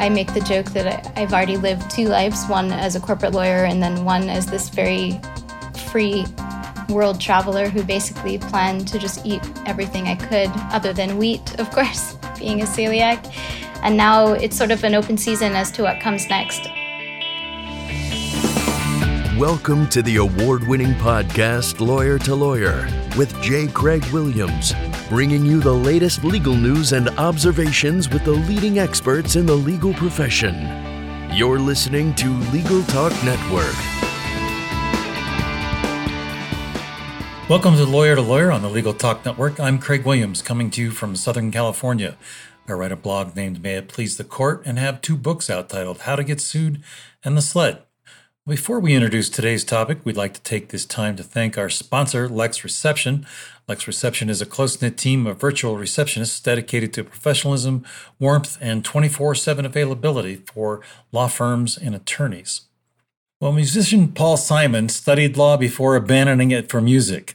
I make the joke that I've already lived two lives one as a corporate lawyer, and then one as this very free world traveler who basically planned to just eat everything I could, other than wheat, of course, being a celiac. And now it's sort of an open season as to what comes next. Welcome to the award winning podcast, Lawyer to Lawyer, with J. Craig Williams, bringing you the latest legal news and observations with the leading experts in the legal profession. You're listening to Legal Talk Network. Welcome to Lawyer to Lawyer on the Legal Talk Network. I'm Craig Williams, coming to you from Southern California. I write a blog named May It Please the Court and have two books out titled How to Get Sued and The Sled. Before we introduce today's topic, we'd like to take this time to thank our sponsor, Lex Reception. Lex Reception is a close knit team of virtual receptionists dedicated to professionalism, warmth, and 24 7 availability for law firms and attorneys. Well, musician Paul Simon studied law before abandoning it for music.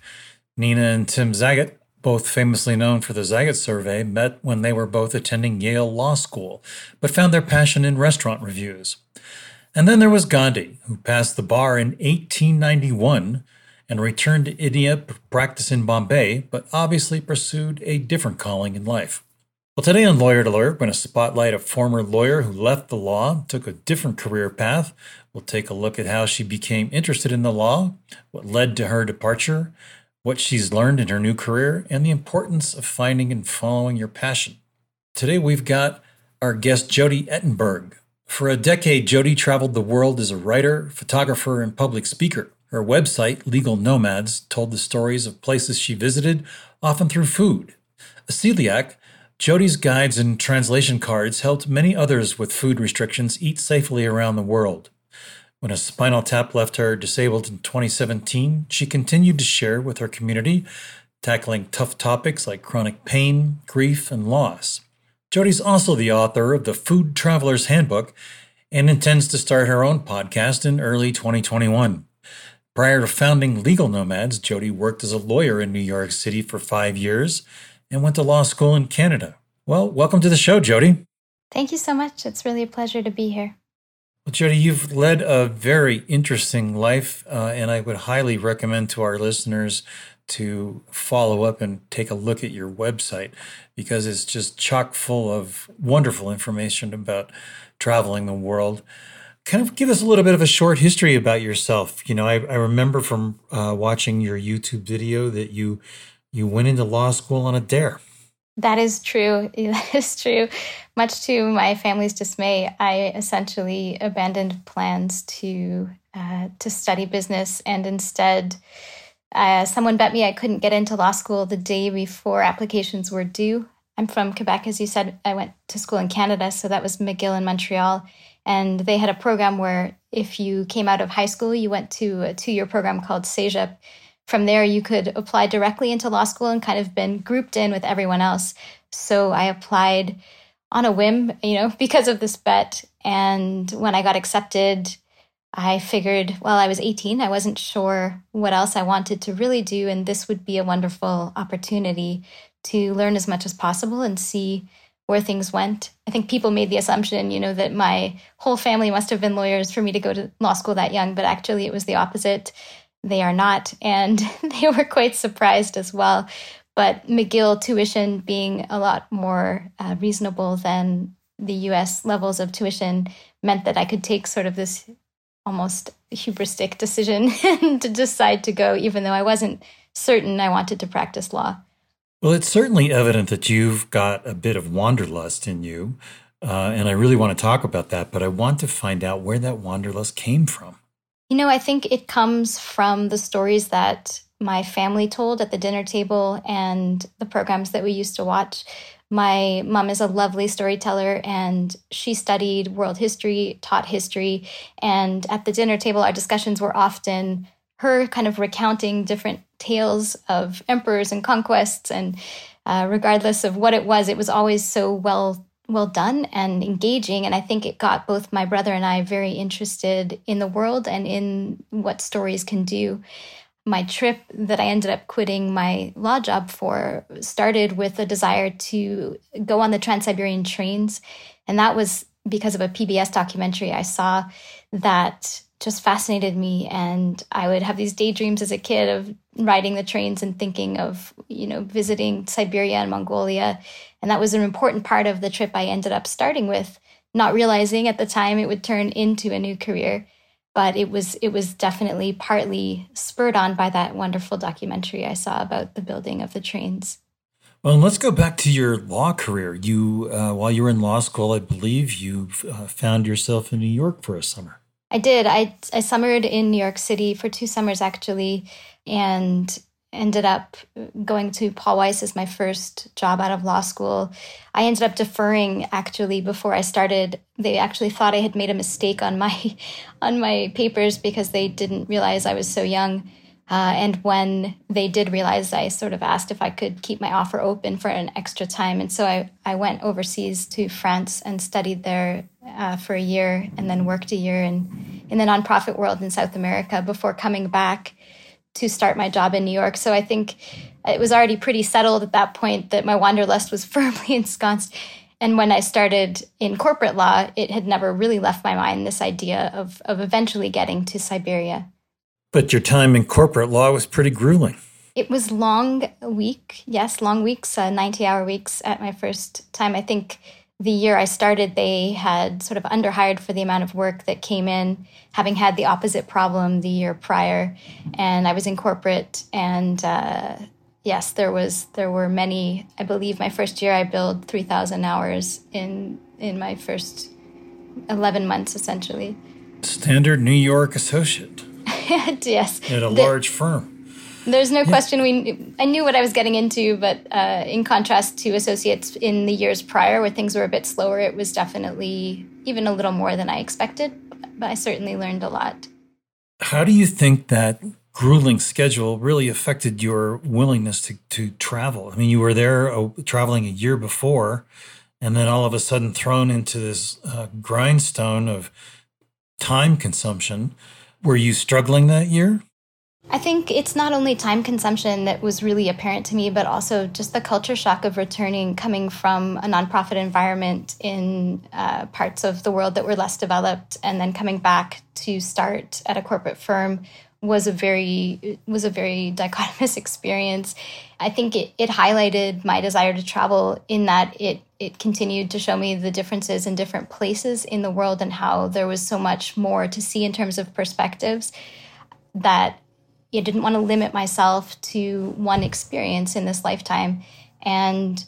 Nina and Tim Zagat, both famously known for the Zagat Survey, met when they were both attending Yale Law School, but found their passion in restaurant reviews. And then there was Gandhi, who passed the bar in 1891 and returned to India to practice in Bombay, but obviously pursued a different calling in life. Well, today on Lawyer to Lawyer, we're going to spotlight a former lawyer who left the law, took a different career path. We'll take a look at how she became interested in the law, what led to her departure, what she's learned in her new career, and the importance of finding and following your passion. Today, we've got our guest, Jodi Ettenberg, for a decade, Jodi traveled the world as a writer, photographer, and public speaker. Her website, Legal Nomads, told the stories of places she visited, often through food. A celiac, Jodi's guides and translation cards helped many others with food restrictions eat safely around the world. When a spinal tap left her disabled in 2017, she continued to share with her community, tackling tough topics like chronic pain, grief, and loss. Jodi's also the author of the Food Traveler's Handbook and intends to start her own podcast in early 2021. Prior to founding Legal Nomads, Jodi worked as a lawyer in New York City for five years and went to law school in Canada. Well, welcome to the show, Jodi. Thank you so much. It's really a pleasure to be here. Well, Jody, you've led a very interesting life, uh, and I would highly recommend to our listeners to follow up and take a look at your website because it's just chock full of wonderful information about traveling the world. Kind of give us a little bit of a short history about yourself. You know, I, I remember from uh, watching your YouTube video that you you went into law school on a dare. That is true. That is true. Much to my family's dismay, I essentially abandoned plans to uh, to study business and instead uh, someone bet me I couldn't get into law school the day before applications were due. I'm from Quebec, as you said. I went to school in Canada, so that was McGill in Montreal. And they had a program where if you came out of high school, you went to a two year program called CEGEP. From there, you could apply directly into law school and kind of been grouped in with everyone else. So I applied on a whim, you know, because of this bet. And when I got accepted, I figured, while I was 18, I wasn't sure what else I wanted to really do. And this would be a wonderful opportunity to learn as much as possible and see where things went. I think people made the assumption, you know, that my whole family must have been lawyers for me to go to law school that young, but actually it was the opposite. They are not. And they were quite surprised as well. But McGill tuition being a lot more uh, reasonable than the US levels of tuition meant that I could take sort of this almost hubristic decision to decide to go, even though I wasn't certain I wanted to practice law. Well, it's certainly evident that you've got a bit of wanderlust in you. Uh, and I really want to talk about that, but I want to find out where that wanderlust came from. You know, I think it comes from the stories that my family told at the dinner table and the programs that we used to watch. My mom is a lovely storyteller and she studied world history, taught history. And at the dinner table, our discussions were often her kind of recounting different tales of emperors and conquests. And uh, regardless of what it was, it was always so well well done and engaging and i think it got both my brother and i very interested in the world and in what stories can do my trip that I ended up quitting my law job for started with a desire to go on the Trans Siberian trains. And that was because of a PBS documentary I saw that just fascinated me. And I would have these daydreams as a kid of riding the trains and thinking of, you know, visiting Siberia and Mongolia. And that was an important part of the trip I ended up starting with, not realizing at the time it would turn into a new career. But it was it was definitely partly spurred on by that wonderful documentary I saw about the building of the trains. Well, let's go back to your law career. You, uh, while you were in law school, I believe you uh, found yourself in New York for a summer. I did. I I summered in New York City for two summers actually, and ended up going to Paul Weiss as my first job out of law school. I ended up deferring actually before I started. They actually thought I had made a mistake on my on my papers because they didn't realize I was so young. Uh, and when they did realize, I sort of asked if I could keep my offer open for an extra time. And so I, I went overseas to France and studied there uh, for a year and then worked a year in, in the nonprofit world in South America before coming back to start my job in New York. So I think it was already pretty settled at that point that my wanderlust was firmly ensconced. And when I started in corporate law, it had never really left my mind this idea of, of eventually getting to Siberia. But your time in corporate law was pretty grueling. It was long week, yes, long weeks, uh, 90 hour weeks at my first time. I think the year I started, they had sort of underhired for the amount of work that came in, having had the opposite problem the year prior. And I was in corporate, and uh, yes, there was there were many. I believe my first year, I billed three thousand hours in in my first eleven months, essentially. Standard New York associate. yes. At a the, large firm. There's no yeah. question. We I knew what I was getting into, but uh, in contrast to associates in the years prior, where things were a bit slower, it was definitely even a little more than I expected. But I certainly learned a lot. How do you think that grueling schedule really affected your willingness to, to travel? I mean, you were there uh, traveling a year before, and then all of a sudden thrown into this uh, grindstone of time consumption. Were you struggling that year? I think it's not only time consumption that was really apparent to me, but also just the culture shock of returning, coming from a nonprofit environment in uh, parts of the world that were less developed, and then coming back to start at a corporate firm was a very was a very dichotomous experience. I think it, it highlighted my desire to travel in that it it continued to show me the differences in different places in the world and how there was so much more to see in terms of perspectives that I didn't want to limit myself to one experience in this lifetime. And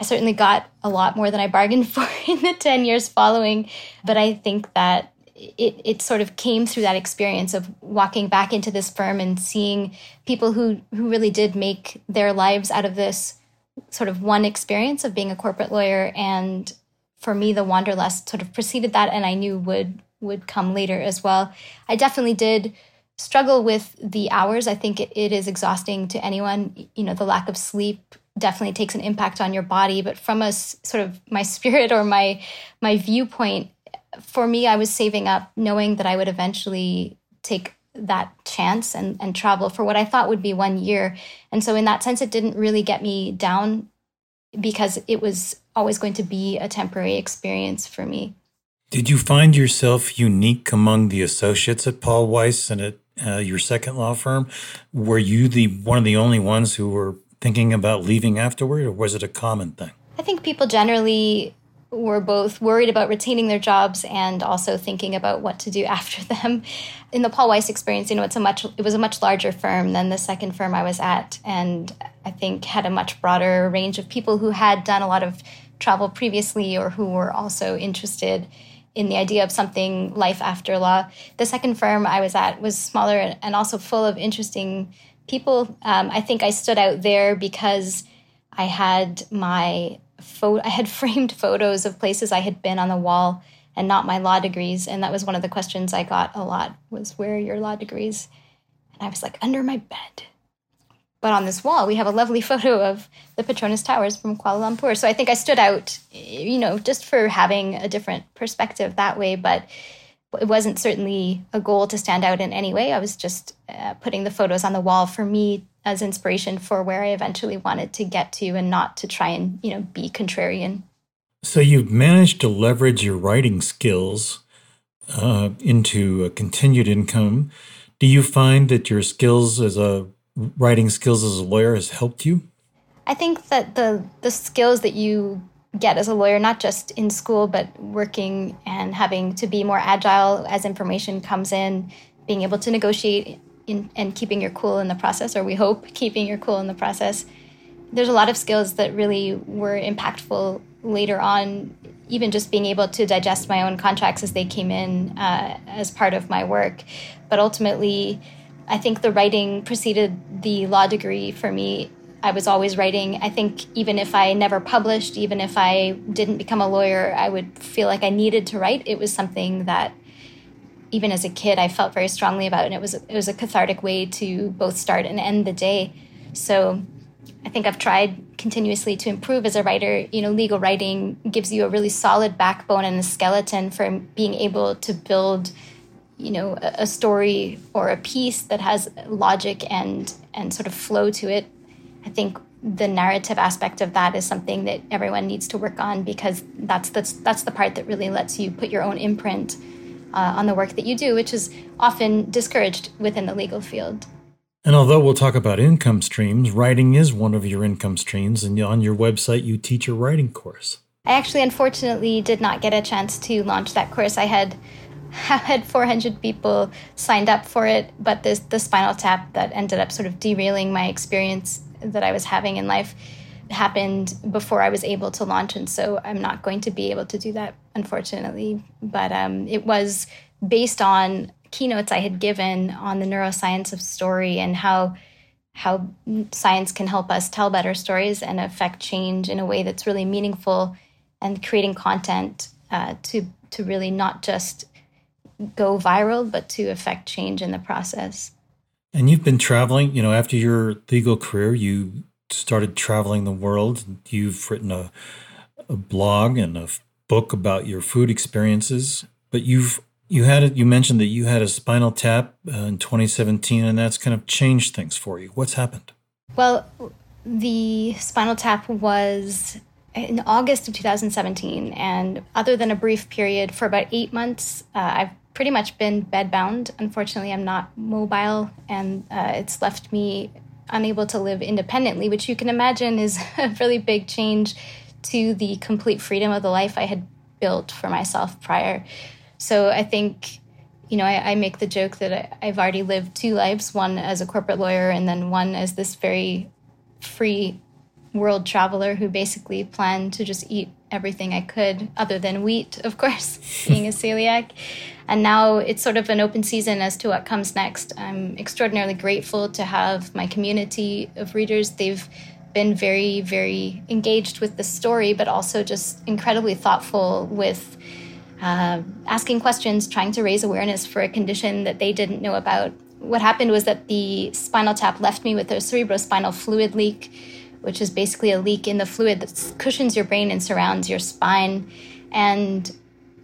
I certainly got a lot more than I bargained for in the 10 years following. But I think that it, it sort of came through that experience of walking back into this firm and seeing people who, who really did make their lives out of this sort of one experience of being a corporate lawyer. And for me, the wanderlust sort of preceded that and I knew would would come later as well. I definitely did struggle with the hours. I think it, it is exhausting to anyone. You know, the lack of sleep definitely takes an impact on your body, but from a sort of my spirit or my my viewpoint, for me, I was saving up knowing that I would eventually take that chance and, and travel for what I thought would be one year. And so, in that sense, it didn't really get me down because it was always going to be a temporary experience for me. Did you find yourself unique among the associates at Paul Weiss and at uh, your second law firm? Were you the one of the only ones who were thinking about leaving afterward, or was it a common thing? I think people generally were both worried about retaining their jobs and also thinking about what to do after them. In the Paul Weiss experience, you know, it's a much it was a much larger firm than the second firm I was at, and I think had a much broader range of people who had done a lot of travel previously or who were also interested in the idea of something life after law. The second firm I was at was smaller and also full of interesting people. Um, I think I stood out there because I had my photo, I had framed photos of places I had been on the wall and not my law degrees. And that was one of the questions I got a lot was where are your law degrees? And I was like, under my bed. But on this wall, we have a lovely photo of the Petronas Towers from Kuala Lumpur. So I think I stood out, you know, just for having a different perspective that way. But it wasn't certainly a goal to stand out in any way. I was just uh, putting the photos on the wall for me as inspiration for where I eventually wanted to get to and not to try and, you know, be contrarian. So you've managed to leverage your writing skills uh, into a continued income. Do you find that your skills as a writing skills as a lawyer has helped you? I think that the the skills that you get as a lawyer, not just in school, but working and having to be more agile as information comes in, being able to negotiate in, and keeping your cool in the process, or we hope keeping your cool in the process. There's a lot of skills that really were impactful later on, even just being able to digest my own contracts as they came in uh, as part of my work. But ultimately, I think the writing preceded the law degree for me I was always writing. I think even if I never published, even if I didn't become a lawyer, I would feel like I needed to write. It was something that even as a kid I felt very strongly about and it was it was a cathartic way to both start and end the day. So I think I've tried continuously to improve as a writer. You know, legal writing gives you a really solid backbone and a skeleton for being able to build you know a, a story or a piece that has logic and and sort of flow to it I think the narrative aspect of that is something that everyone needs to work on because that's that's that's the part that really lets you put your own imprint uh, on the work that you do, which is often discouraged within the legal field. And although we'll talk about income streams, writing is one of your income streams, and on your website you teach a writing course. I actually, unfortunately, did not get a chance to launch that course. I had had 400 people signed up for it, but this the spinal tap that ended up sort of derailing my experience that I was having in life happened before I was able to launch. And so I'm not going to be able to do that, unfortunately. But um, it was based on keynotes I had given on the neuroscience of story and how how science can help us tell better stories and affect change in a way that's really meaningful and creating content uh, to to really not just go viral but to affect change in the process. And you've been traveling, you know, after your legal career, you started traveling the world. You've written a, a blog and a book about your food experiences, but you've you had it. You mentioned that you had a spinal tap uh, in 2017, and that's kind of changed things for you. What's happened? Well, the spinal tap was in August of 2017, and other than a brief period for about eight months, uh, I've pretty much been bedbound. Unfortunately, I'm not mobile, and uh, it's left me unable to live independently, which you can imagine is a really big change to the complete freedom of the life I had built for myself prior. So I think, you know, I, I make the joke that I, I've already lived two lives one as a corporate lawyer, and then one as this very free world traveler who basically planned to just eat everything I could, other than wheat, of course, being a celiac. And now it's sort of an open season as to what comes next. I'm extraordinarily grateful to have my community of readers. They've been very, very engaged with the story, but also just incredibly thoughtful with uh, asking questions, trying to raise awareness for a condition that they didn't know about. What happened was that the spinal tap left me with a cerebrospinal fluid leak which is basically a leak in the fluid that cushions your brain and surrounds your spine. And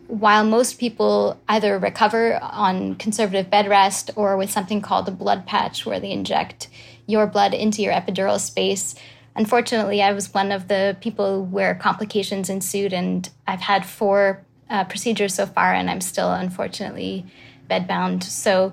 while most people either recover on conservative bed rest or with something called a blood patch, where they inject your blood into your epidural space, unfortunately, I was one of the people where complications ensued, and I've had four uh, procedures so far, and I'm still unfortunately bedbound. So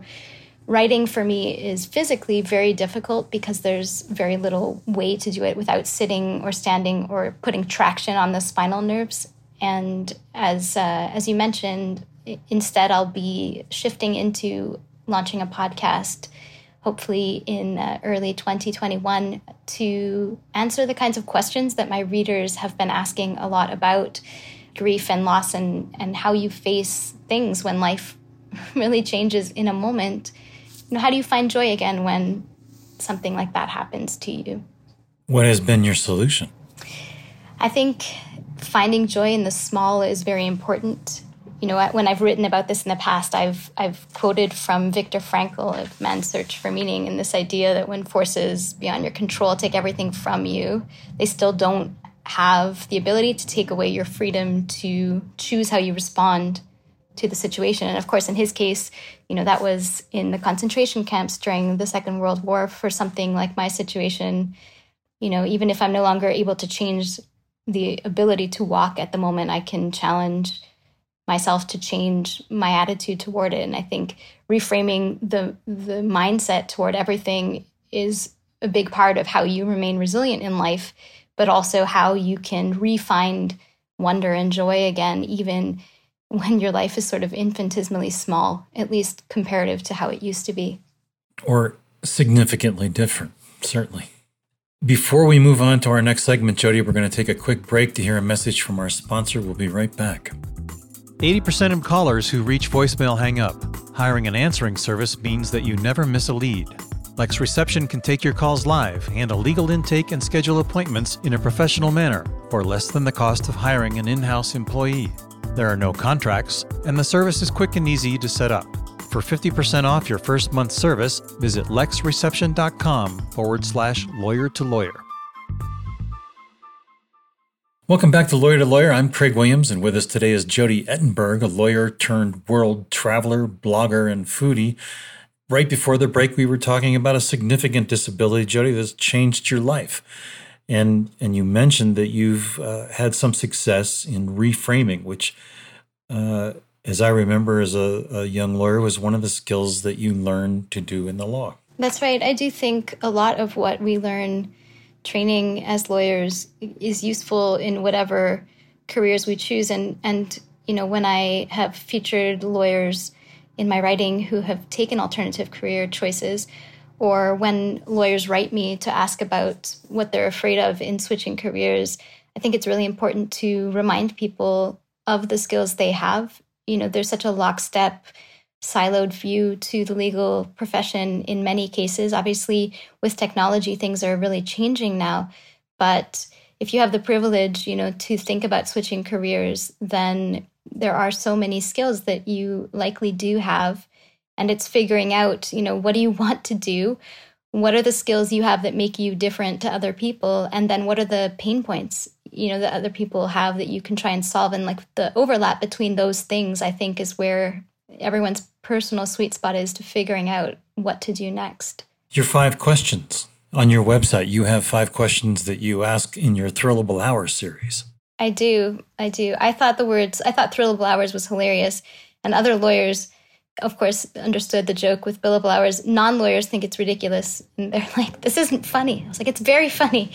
writing for me is physically very difficult because there's very little way to do it without sitting or standing or putting traction on the spinal nerves. And as uh, as you mentioned, instead I'll be shifting into launching a podcast, hopefully in uh, early 2021, to answer the kinds of questions that my readers have been asking a lot about grief and loss and and how you face things when life really changes in a moment you know, how do you find joy again when something like that happens to you? What has been your solution? I think finding joy in the small is very important. You know, when I've written about this in the past, I've I've quoted from Viktor Frankl of Man's Search for Meaning and this idea that when forces beyond your control take everything from you, they still don't have the ability to take away your freedom to choose how you respond to the situation. And of course, in his case, you know, that was in the concentration camps during the Second World War. For something like my situation, you know, even if I'm no longer able to change the ability to walk at the moment, I can challenge myself to change my attitude toward it. And I think reframing the the mindset toward everything is a big part of how you remain resilient in life, but also how you can re-find wonder and joy again, even when your life is sort of infinitesimally small, at least comparative to how it used to be. Or significantly different, certainly. Before we move on to our next segment, Jodi, we're going to take a quick break to hear a message from our sponsor. We'll be right back. 80% of callers who reach voicemail hang up. Hiring an answering service means that you never miss a lead. Lex Reception can take your calls live, handle legal intake, and schedule appointments in a professional manner for less than the cost of hiring an in house employee. There are no contracts, and the service is quick and easy to set up. For 50% off your first month's service, visit lexreception.com forward slash lawyer to lawyer. Welcome back to Lawyer to Lawyer. I'm Craig Williams, and with us today is Jodi Ettenberg, a lawyer turned world traveler, blogger, and foodie. Right before the break, we were talking about a significant disability, Jodi, that's changed your life. And, and you mentioned that you've uh, had some success in reframing, which, uh, as I remember as a, a young lawyer, was one of the skills that you learned to do in the law. That's right. I do think a lot of what we learn training as lawyers is useful in whatever careers we choose and and you know when i have featured lawyers in my writing who have taken alternative career choices or when lawyers write me to ask about what they're afraid of in switching careers i think it's really important to remind people of the skills they have you know there's such a lockstep siloed view to the legal profession in many cases. Obviously, with technology, things are really changing now. But if you have the privilege, you know, to think about switching careers, then there are so many skills that you likely do have. And it's figuring out, you know, what do you want to do? What are the skills you have that make you different to other people? And then what are the pain points, you know, that other people have that you can try and solve? And like the overlap between those things, I think, is where everyone's personal sweet spot is to figuring out what to do next. Your five questions on your website, you have five questions that you ask in your Thrillable Hours series. I do. I do. I thought the words, I thought Thrillable Hours was hilarious. And other lawyers, of course, understood the joke with billable hours. Non lawyers think it's ridiculous. And they're like, this isn't funny. I was like, it's very funny.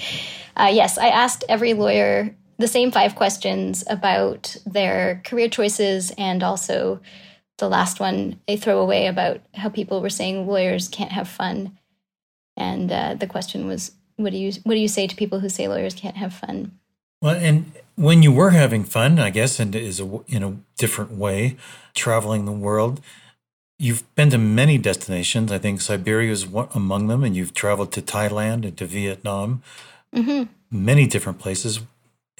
Uh, yes, I asked every lawyer the same five questions about their career choices and also the last one they throw away about how people were saying lawyers can't have fun, and uh, the question was, what do you what do you say to people who say lawyers can't have fun? Well, and when you were having fun, I guess, and is a, in a different way, traveling the world. You've been to many destinations. I think Siberia is one among them, and you've traveled to Thailand and to Vietnam, mm-hmm. many different places.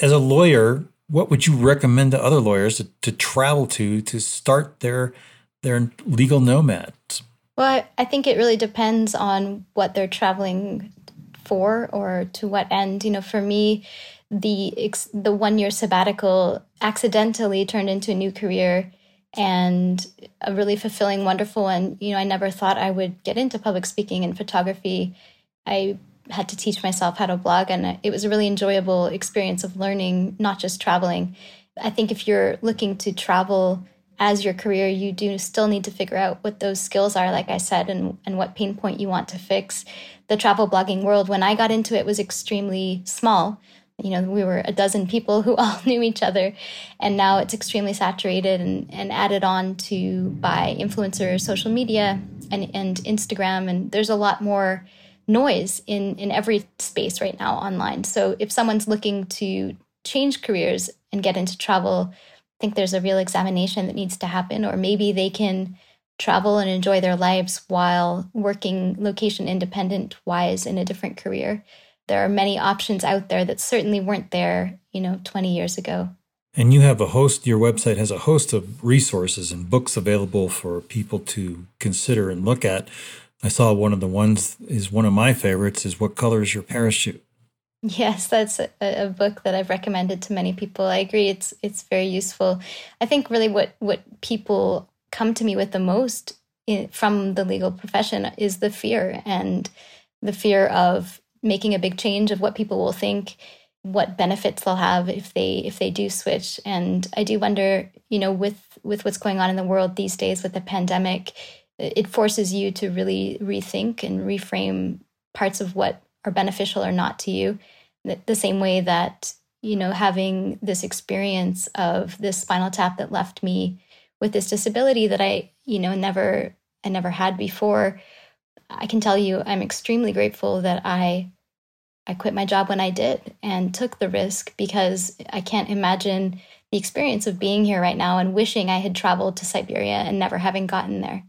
As a lawyer, what would you recommend to other lawyers to, to travel to to start their their legal nomads? Well, I think it really depends on what they're traveling for or to what end. You know, for me, the the one year sabbatical accidentally turned into a new career and a really fulfilling, wonderful one. You know, I never thought I would get into public speaking and photography. I had to teach myself how to blog and it was a really enjoyable experience of learning not just traveling i think if you're looking to travel as your career you do still need to figure out what those skills are like i said and, and what pain point you want to fix the travel blogging world when i got into it was extremely small you know we were a dozen people who all knew each other and now it's extremely saturated and, and added on to by influencer social media and, and instagram and there's a lot more noise in in every space right now online. So if someone's looking to change careers and get into travel, I think there's a real examination that needs to happen or maybe they can travel and enjoy their lives while working location independent wise in a different career. There are many options out there that certainly weren't there, you know, 20 years ago. And you have a host, your website has a host of resources and books available for people to consider and look at. I saw one of the ones is one of my favorites is What Color is Your Parachute? Yes, that's a, a, book that I've recommended to many people. I agree it's it's very useful. I think really what what people come to me with the most in, from the legal profession is the fear and the fear of making a big change of what people will think, what benefits they'll have if they if they do switch. And i do wonder you know with with what's going on in the world these days with the pandemic it forces you to really rethink and reframe parts of what are beneficial or not to you. The same way that you know having this experience of this spinal tap that left me with this disability that i you know never i never had before i can tell you i'm extremely grateful that i I quit my job when I did and took the risk because I can't imagine the experience of being here right now and wishing I had traveled to Siberia and never having gotten there.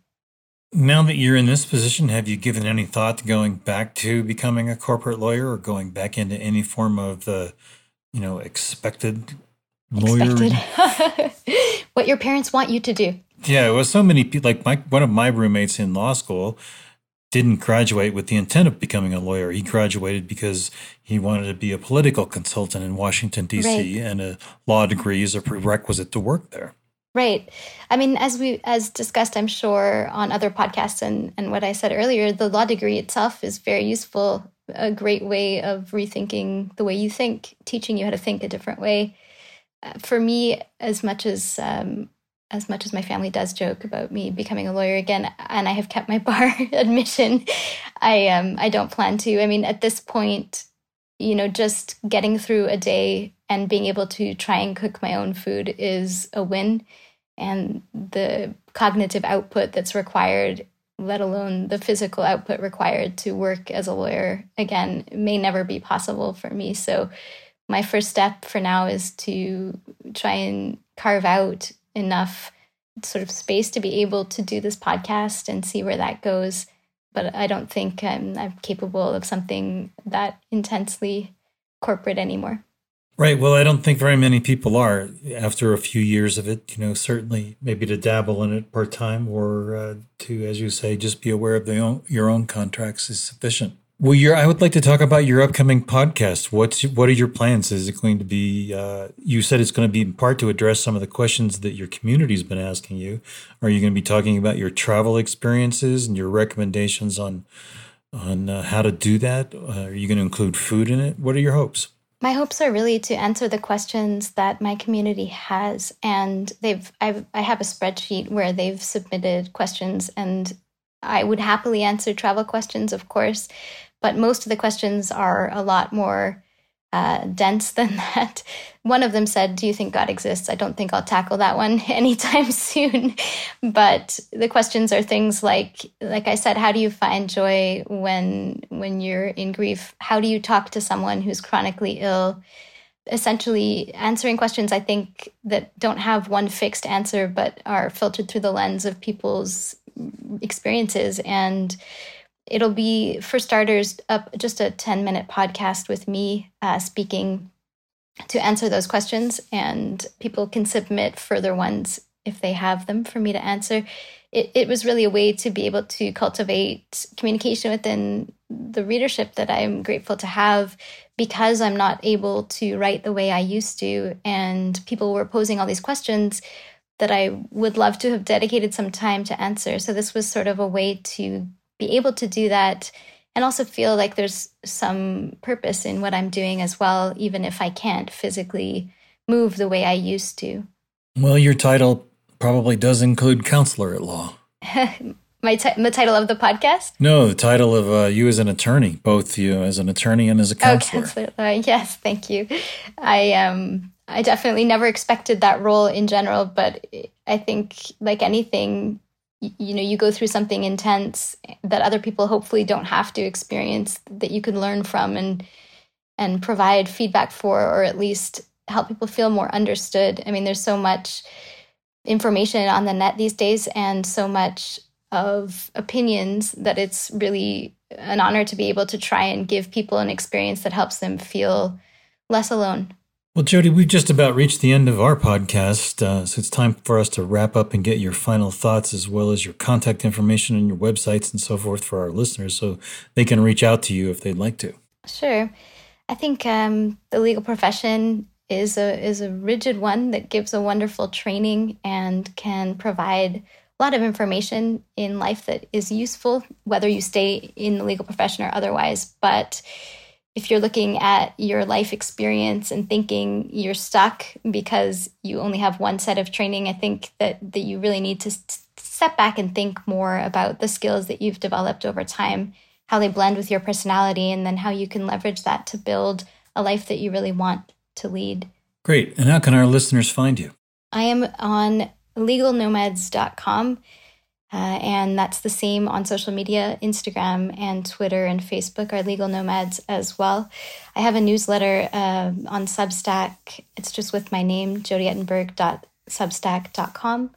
Now that you're in this position, have you given any thought to going back to becoming a corporate lawyer or going back into any form of the, you know, expected lawyer? Expected. what your parents want you to do. Yeah, it was so many people. Like my one of my roommates in law school didn't graduate with the intent of becoming a lawyer. He graduated because he wanted to be a political consultant in Washington, D.C., right. and a law degree is a prerequisite to work there. Right. I mean, as we as discussed, I'm sure on other podcasts and and what I said earlier, the law degree itself is very useful, a great way of rethinking the way you think, teaching you how to think a different way. Uh, for me, as much as um, as much as my family does joke about me becoming a lawyer again, and I have kept my bar admission, I um I don't plan to. I mean, at this point, you know, just getting through a day and being able to try and cook my own food is a win. And the cognitive output that's required, let alone the physical output required to work as a lawyer, again, may never be possible for me. So, my first step for now is to try and carve out enough sort of space to be able to do this podcast and see where that goes. But I don't think I'm, I'm capable of something that intensely corporate anymore. Right. Well, I don't think very many people are after a few years of it. You know, certainly maybe to dabble in it part time or uh, to, as you say, just be aware of the own, your own contracts is sufficient. Well, I would like to talk about your upcoming podcast. What's what are your plans? Is it going to be? Uh, you said it's going to be in part to address some of the questions that your community's been asking you. Are you going to be talking about your travel experiences and your recommendations on on uh, how to do that? Uh, are you going to include food in it? What are your hopes? My hopes are really to answer the questions that my community has, and they've I've, I have a spreadsheet where they've submitted questions, and I would happily answer travel questions, of course but most of the questions are a lot more uh, dense than that. One of them said, Do you think God exists? I don't think I'll tackle that one anytime soon. but the questions are things like, like I said, how do you find joy when when you're in grief? How do you talk to someone who's chronically ill? Essentially, answering questions I think that don't have one fixed answer, but are filtered through the lens of people's experiences and it'll be for starters up just a 10 minute podcast with me uh, speaking to answer those questions and people can submit further ones if they have them for me to answer. It, it was really a way to be able to cultivate communication within the readership that i'm grateful to have because i'm not able to write the way i used to and people were posing all these questions that i would love to have dedicated some time to answer. So this was sort of a way to be able to do that and also feel like there's some purpose in what I'm doing as well, even if I can't physically move the way I used to. Well, your title probably does include counselor at law. My t- the title of the podcast? No, the title of uh, you as an attorney, both you as an attorney and as a oh, counselor. Oh, counselor. Uh, yes, thank you. I um I definitely never expected that role in general, but I think like anything, you know you go through something intense that other people hopefully don't have to experience that you can learn from and and provide feedback for or at least help people feel more understood. I mean there's so much information on the net these days and so much of opinions that it's really an honor to be able to try and give people an experience that helps them feel less alone well, Jodi, we've just about reached the end of our podcast, uh, so it's time for us to wrap up and get your final thoughts as well as your contact information and your websites and so forth for our listeners so they can reach out to you if they'd like to. Sure. I think um, the legal profession is a is a rigid one that gives a wonderful training and can provide a lot of information in life that is useful, whether you stay in the legal profession or otherwise. But if you're looking at your life experience and thinking you're stuck because you only have one set of training, I think that, that you really need to step back and think more about the skills that you've developed over time, how they blend with your personality, and then how you can leverage that to build a life that you really want to lead. Great. And how can our listeners find you? I am on legalnomads.com. Uh, and that's the same on social media Instagram and Twitter and Facebook are Legal Nomads as well. I have a newsletter uh, on Substack. It's just with my name, jodiettenberg.substack.com.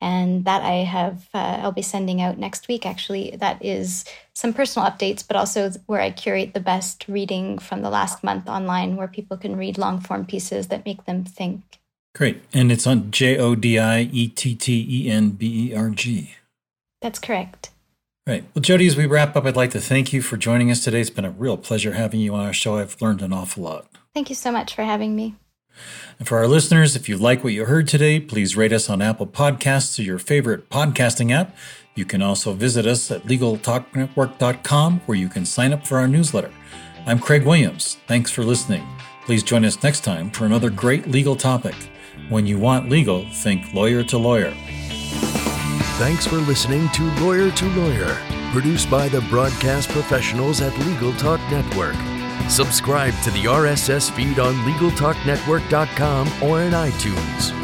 And that I have, uh, I'll be sending out next week actually. That is some personal updates, but also where I curate the best reading from the last month online where people can read long form pieces that make them think. Great. And it's on J O D I E T T E N B E R G. That's correct. Right. Well, Jodi, as we wrap up, I'd like to thank you for joining us today. It's been a real pleasure having you on our show. I've learned an awful lot. Thank you so much for having me. And for our listeners, if you like what you heard today, please rate us on Apple Podcasts or your favorite podcasting app. You can also visit us at legaltalknetwork.com where you can sign up for our newsletter. I'm Craig Williams. Thanks for listening. Please join us next time for another great legal topic. When you want legal, think lawyer to lawyer. Thanks for listening to Lawyer to Lawyer, produced by the broadcast professionals at Legal Talk Network. Subscribe to the RSS feed on LegalTalkNetwork.com or in iTunes.